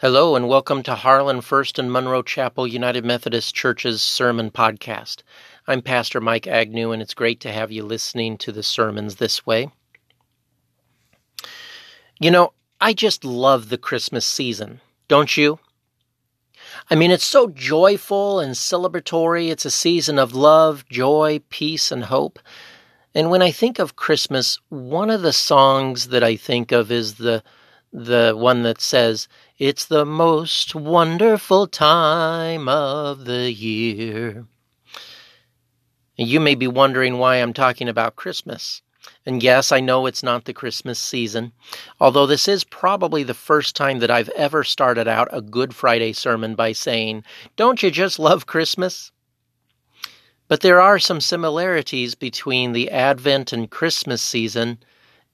Hello, and welcome to Harlan First and Monroe Chapel United Methodist Church's Sermon Podcast. I'm Pastor Mike Agnew, and it's great to have you listening to the sermons this way. You know, I just love the Christmas season, don't you? I mean, it's so joyful and celebratory. It's a season of love, joy, peace, and hope. And when I think of Christmas, one of the songs that I think of is the the one that says, It's the most wonderful time of the year. You may be wondering why I'm talking about Christmas. And yes, I know it's not the Christmas season, although this is probably the first time that I've ever started out a Good Friday sermon by saying, Don't you just love Christmas? But there are some similarities between the Advent and Christmas season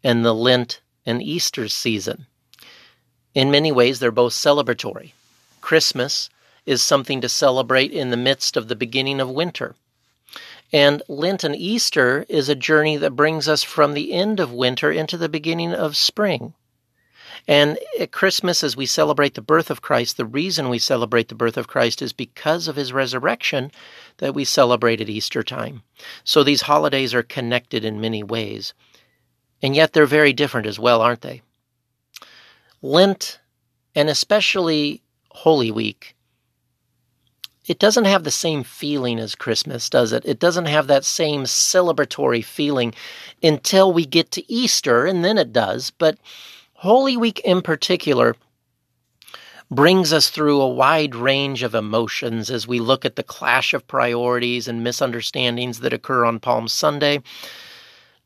and the Lent and Easter season. In many ways, they're both celebratory. Christmas is something to celebrate in the midst of the beginning of winter. And Lent and Easter is a journey that brings us from the end of winter into the beginning of spring. And at Christmas, as we celebrate the birth of Christ, the reason we celebrate the birth of Christ is because of his resurrection that we celebrate at Easter time. So these holidays are connected in many ways. And yet they're very different as well, aren't they? Lent, and especially Holy Week, it doesn't have the same feeling as Christmas, does it? It doesn't have that same celebratory feeling until we get to Easter, and then it does. But Holy Week in particular brings us through a wide range of emotions as we look at the clash of priorities and misunderstandings that occur on Palm Sunday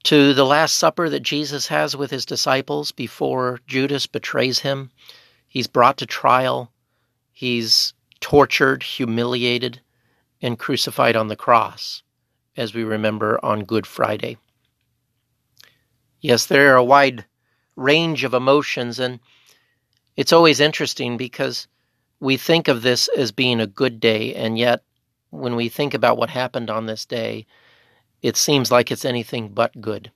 to the Last Supper that Jesus has with his disciples before Judas betrays him. He's brought to trial, he's tortured, humiliated, and crucified on the cross, as we remember on Good Friday. Yes, there are a wide range of emotions, and it's always interesting because we think of this as being a good day, and yet when we think about what happened on this day, it seems like it's anything but good.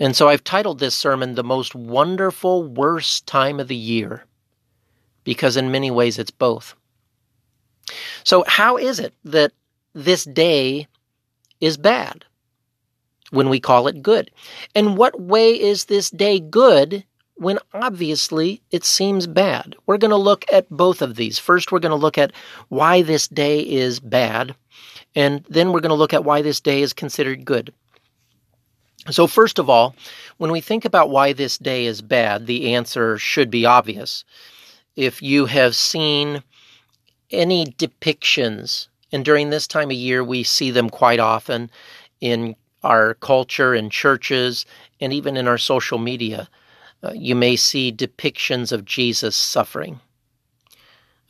And so I've titled this sermon The Most Wonderful Worst Time of the Year, because in many ways it's both. So, how is it that this day is bad when we call it good? And what way is this day good when obviously it seems bad? We're going to look at both of these. First, we're going to look at why this day is bad, and then we're going to look at why this day is considered good. So, first of all, when we think about why this day is bad, the answer should be obvious. If you have seen any depictions, and during this time of year we see them quite often in our culture, in churches, and even in our social media, uh, you may see depictions of Jesus suffering.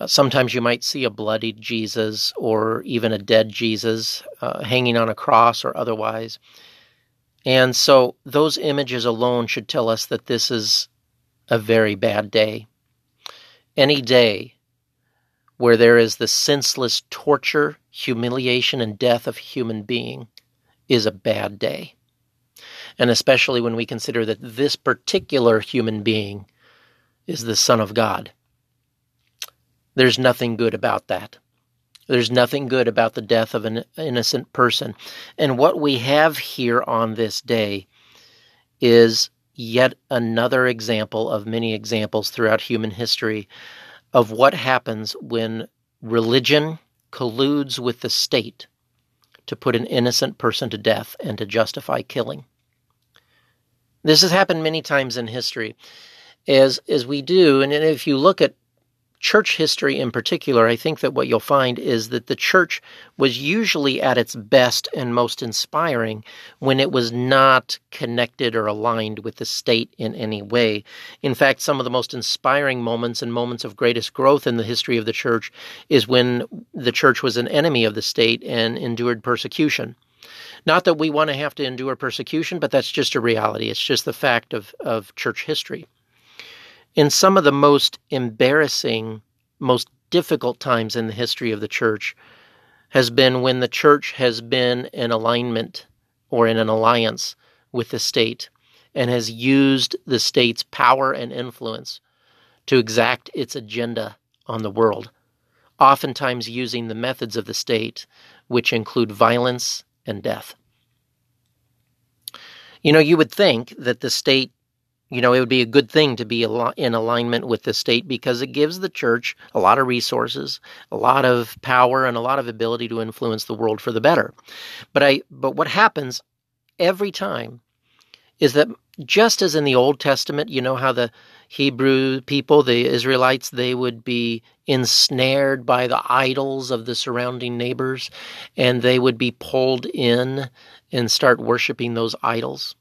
Uh, sometimes you might see a bloodied Jesus or even a dead Jesus uh, hanging on a cross or otherwise. And so those images alone should tell us that this is a very bad day. Any day where there is the senseless torture, humiliation, and death of human being is a bad day. And especially when we consider that this particular human being is the Son of God. There's nothing good about that. There's nothing good about the death of an innocent person. And what we have here on this day is yet another example of many examples throughout human history of what happens when religion colludes with the state to put an innocent person to death and to justify killing. This has happened many times in history. As, as we do, and if you look at church history in particular, I think that what you'll find is that the church was usually at its best and most inspiring when it was not connected or aligned with the state in any way. In fact, some of the most inspiring moments and moments of greatest growth in the history of the church is when the church was an enemy of the state and endured persecution. Not that we want to have to endure persecution, but that's just a reality. It's just the fact of, of church history in some of the most embarrassing, most difficult times in the history of the church has been when the church has been in alignment or in an alliance with the state and has used the state's power and influence to exact its agenda on the world, oftentimes using the methods of the state, which include violence and death. You know, you would think that the state, you know, it would be a good thing to be in alignment with the state because it gives the church a lot of resources, a lot of power, and a lot of ability to influence the world for the better. But I, but what happens every time is that just as in the Old Testament, you know how the Hebrew people, the Israelites, they would be ensnared by the idols of the surrounding neighbors and they would be pulled in and start worshiping those idols.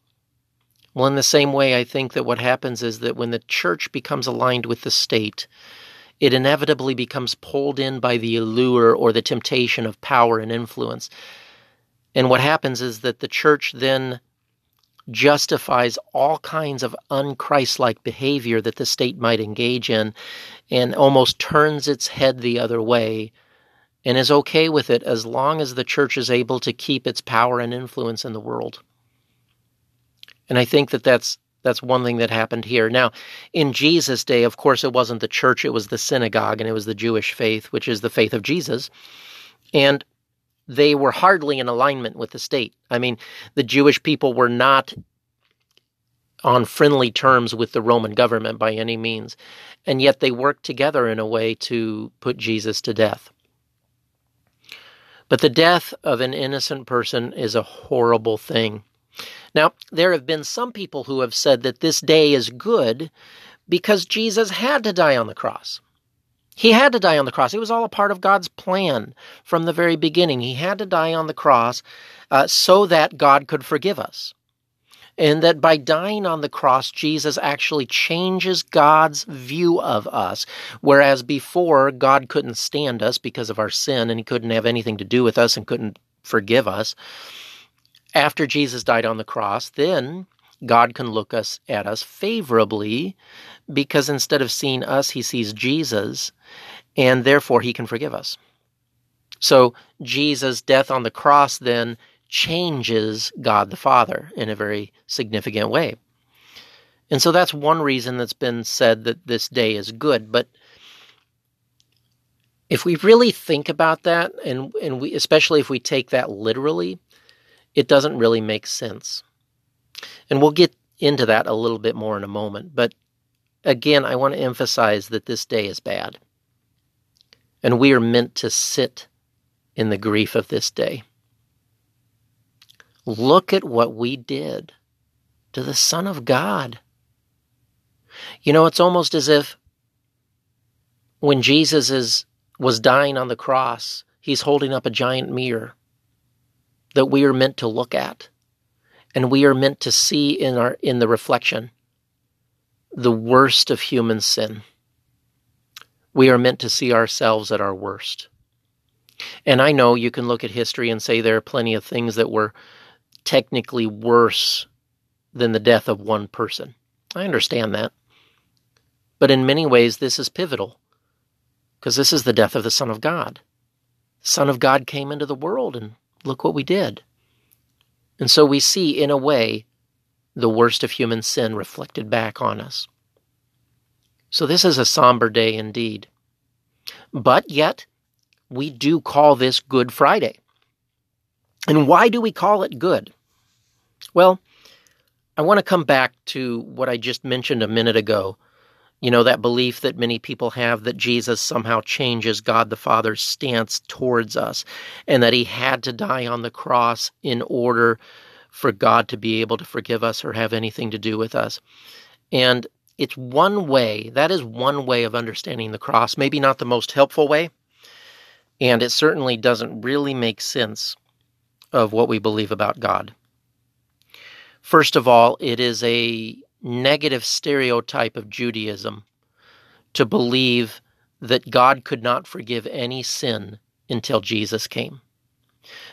Well, in the same way, I think that what happens is that when the church becomes aligned with the state, it inevitably becomes pulled in by the allure or the temptation of power and influence. And what happens is that the church then justifies all kinds of unchristlike behavior that the state might engage in and almost turns its head the other way and is okay with it as long as the church is able to keep its power and influence in the world. And I think that that's that's one thing that happened here. Now, in Jesus' day, of course, it wasn't the church, it was the synagogue, and it was the Jewish faith, which is the faith of Jesus. And they were hardly in alignment with the state. I mean, the Jewish people were not on friendly terms with the Roman government by any means, and yet they worked together in a way to put Jesus to death. But the death of an innocent person is a horrible thing. Now, there have been some people who have said that this day is good because Jesus had to die on the cross. He had to die on the cross. It was all a part of God's plan from the very beginning. He had to die on the cross uh, so that God could forgive us. And that by dying on the cross, Jesus actually changes God's view of us. Whereas before, God couldn't stand us because of our sin and he couldn't have anything to do with us and couldn't forgive us. After Jesus died on the cross, then God can look us at us favorably because instead of seeing us, he sees Jesus, and therefore he can forgive us. So Jesus' death on the cross then changes God the Father in a very significant way. And so that's one reason that's been said that this day is good. But if we really think about that, and, and we, especially if we take that literally, it doesn't really make sense. And we'll get into that a little bit more in a moment. But again, I want to emphasize that this day is bad. And we are meant to sit in the grief of this day. Look at what we did to the Son of God. You know, it's almost as if when Jesus is, was dying on the cross, he's holding up a giant mirror that we are meant to look at and we are meant to see in our in the reflection the worst of human sin. We are meant to see ourselves at our worst. And I know you can look at history and say there are plenty of things that were technically worse than the death of one person. I understand that. But in many ways, this is pivotal because this is the death of the Son of God. The Son of God came into the world, and look what we did. And so we see, in a way, the worst of human sin reflected back on us. So this is a somber day indeed. But yet, we do call this Good Friday. And why do we call it good? Well, I want to come back to what I just mentioned a minute ago. You know, that belief that many people have that Jesus somehow changes God the Father's stance towards us and that he had to die on the cross in order for God to be able to forgive us or have anything to do with us. And it's one way, that is one way of understanding the cross, maybe not the most helpful way. And it certainly doesn't really make sense of what we believe about God. First of all, it is a negative stereotype of Judaism to believe that God could not forgive any sin until Jesus came.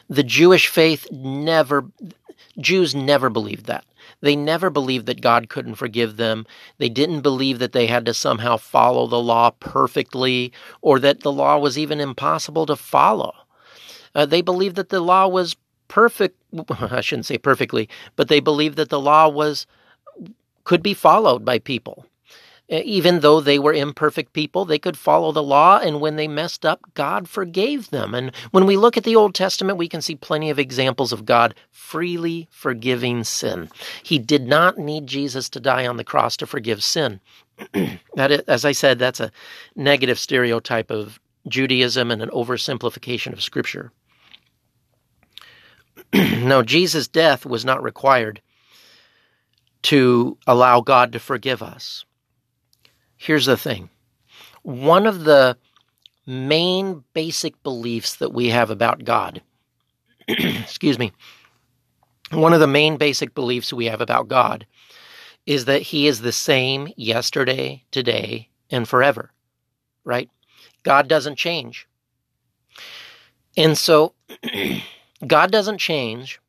The Jewish faith never, Jews never believed that. They never believed that God couldn't forgive them. They didn't believe that they had to somehow follow the law perfectly or that the law was even impossible to follow. Uh, they believed that the law was perfect. I shouldn't say perfectly, but they believed that the law was could be followed by people. Even though they were imperfect people, they could follow the law, and when they messed up, God forgave them. And when we look at the Old Testament, we can see plenty of examples of God freely forgiving sin. He did not need Jesus to die on the cross to forgive sin. that, is, as I said, that's a negative stereotype of Judaism and an oversimplification of Scripture. no, Jesus' death was not required to allow God to forgive us. Here's the thing one of the main basic beliefs that we have about God, excuse me, one of the main basic beliefs we have about God is that He is the same yesterday, today, and forever, right? God doesn't change. And so, God doesn't change.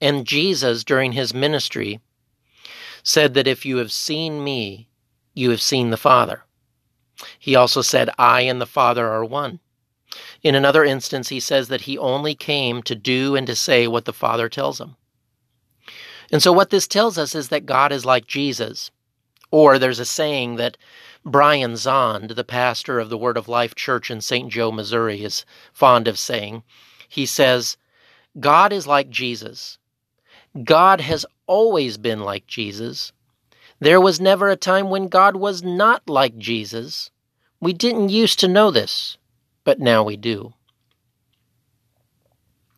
And Jesus, during his ministry, said that if you have seen me, you have seen the Father. He also said, I and the Father are one. In another instance, he says that he only came to do and to say what the Father tells him. And so, what this tells us is that God is like Jesus. Or there's a saying that Brian Zahnd, the pastor of the Word of Life Church in St. Joe, Missouri, is fond of saying. He says, God is like Jesus. God has always been like Jesus. There was never a time when God was not like Jesus. We didn't used to know this, but now we do.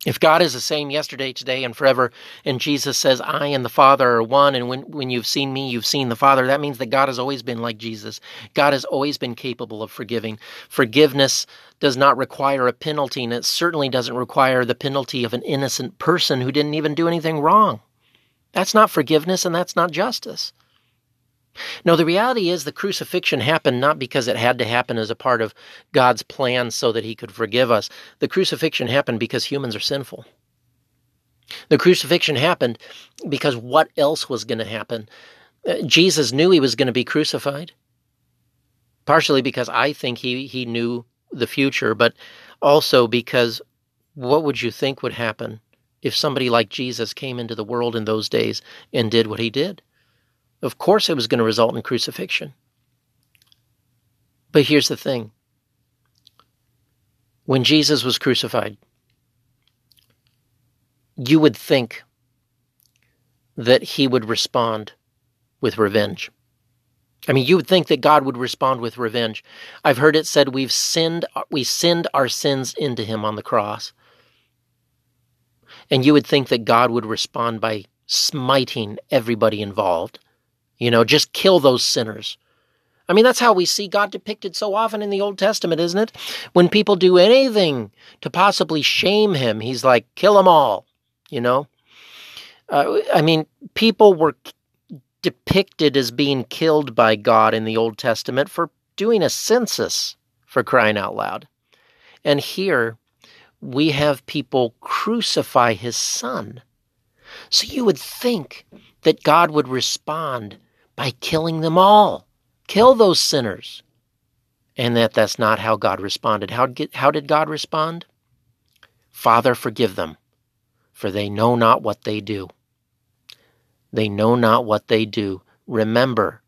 If God is the same yesterday, today, and forever, and Jesus says, I and the Father are one, and when, when you've seen me, you've seen the Father, that means that God has always been like Jesus. God has always been capable of forgiving. Forgiveness does not require a penalty, and it certainly doesn't require the penalty of an innocent person who didn't even do anything wrong. That's not forgiveness, and that's not justice. No, the reality is the crucifixion happened not because it had to happen as a part of God's plan so that he could forgive us. The crucifixion happened because humans are sinful. The crucifixion happened because what else was going to happen? Uh, Jesus knew he was going to be crucified. Partially because I think he, he knew the future, but also because what would you think would happen if somebody like Jesus came into the world in those days and did what he did? Of course, it was going to result in crucifixion. But here's the thing when Jesus was crucified, you would think that he would respond with revenge. I mean, you would think that God would respond with revenge. I've heard it said we've sinned, we sinned our sins into him on the cross. And you would think that God would respond by smiting everybody involved. You know, just kill those sinners. I mean, that's how we see God depicted so often in the Old Testament, isn't it? When people do anything to possibly shame him, he's like, kill them all, you know? Uh, I mean, people were depicted as being killed by God in the Old Testament for doing a census, for crying out loud. And here we have people crucify his son. So you would think that God would respond by killing them all. Kill those sinners. And that that's not how God responded. How, how did God respond? Father, forgive them, for they know not what they do. They know not what they do. Remember,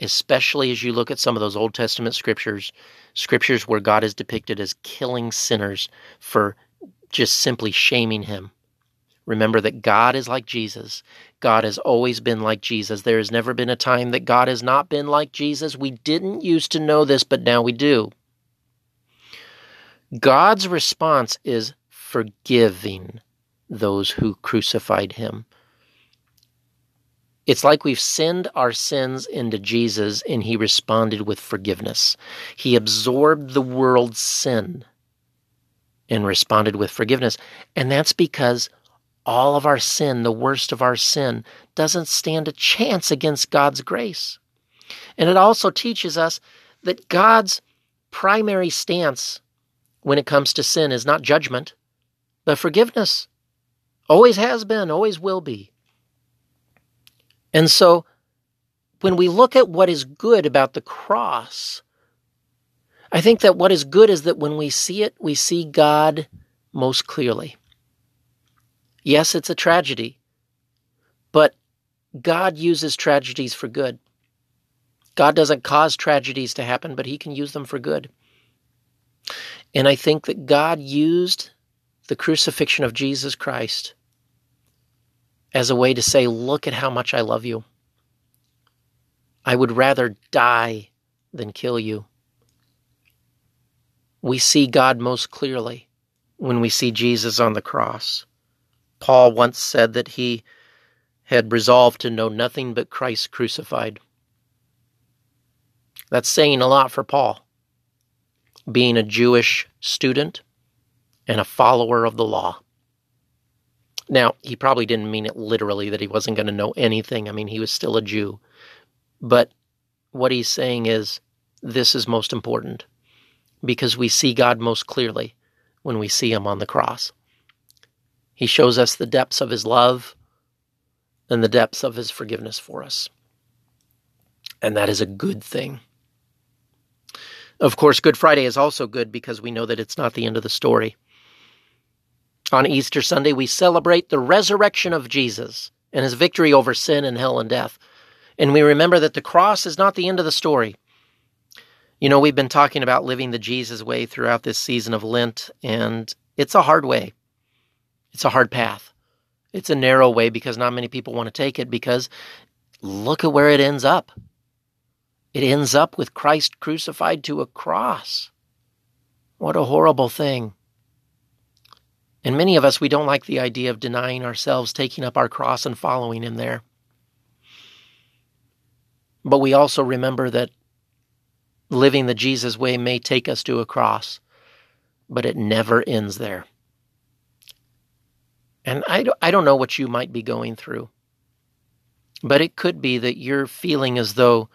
especially as you look at some of those Old Testament scriptures, scriptures where God is depicted as killing sinners for just simply shaming him. Remember that God is like Jesus. God has always been like Jesus. There has never been a time that God has not been like Jesus. We didn't used to know this, but now we do. God's response is forgiving those who crucified him. It's like we've sinned our sins into Jesus and he responded with forgiveness. He absorbed the world's sin and responded with forgiveness. And that's because all of our sin, the worst of our sin, doesn't stand a chance against God's grace. And it also teaches us that God's primary stance when it comes to sin is not judgment, but forgiveness. Always has been, always will be. And so, when we look at what is good about the cross, I think that what is good is that when we see it, we see God most clearly. Yes, it's a tragedy, but God uses tragedies for good. God doesn't cause tragedies to happen, but He can use them for good. And I think that God used the crucifixion of Jesus Christ as a way to say, Look at how much I love you. I would rather die than kill you. We see God most clearly when we see Jesus on the cross. Paul once said that he had resolved to know nothing but Christ crucified. That's saying a lot for Paul, being a Jewish student and a follower of the law. Now, he probably didn't mean it literally that he wasn't going to know anything. I mean, he was still a Jew. But what he's saying is this is most important because we see God most clearly when we see him on the cross. He shows us the depths of his love and the depths of his forgiveness for us. And that is a good thing. Of course, Good Friday is also good because we know that it's not the end of the story. On Easter Sunday, we celebrate the resurrection of Jesus and his victory over sin and hell and death. And we remember that the cross is not the end of the story. You know, we've been talking about living the Jesus way throughout this season of Lent, and it's a hard way. It's a hard path. It's a narrow way because not many people want to take it because look at where it ends up. It ends up with Christ crucified to a cross. What a horrible thing. And many of us, we don't like the idea of denying ourselves, taking up our cross, and following Him there. But we also remember that living the Jesus way may take us to a cross, but it never ends there. And I, I don't know what you might be going through, but it could be that you're feeling as though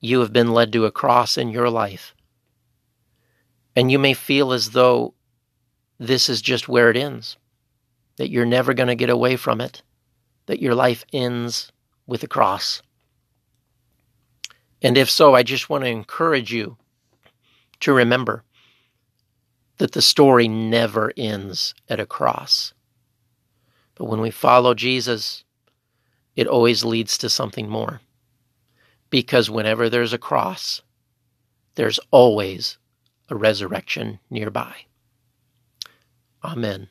you have been led to a cross in your life. And you may feel as though this is just where it ends, that you're never going to get away from it, that your life ends with a cross. And if so, I just want to encourage you to remember that the story never ends at a cross. But when we follow Jesus, it always leads to something more because whenever there's a cross, there's always a resurrection nearby. Amen.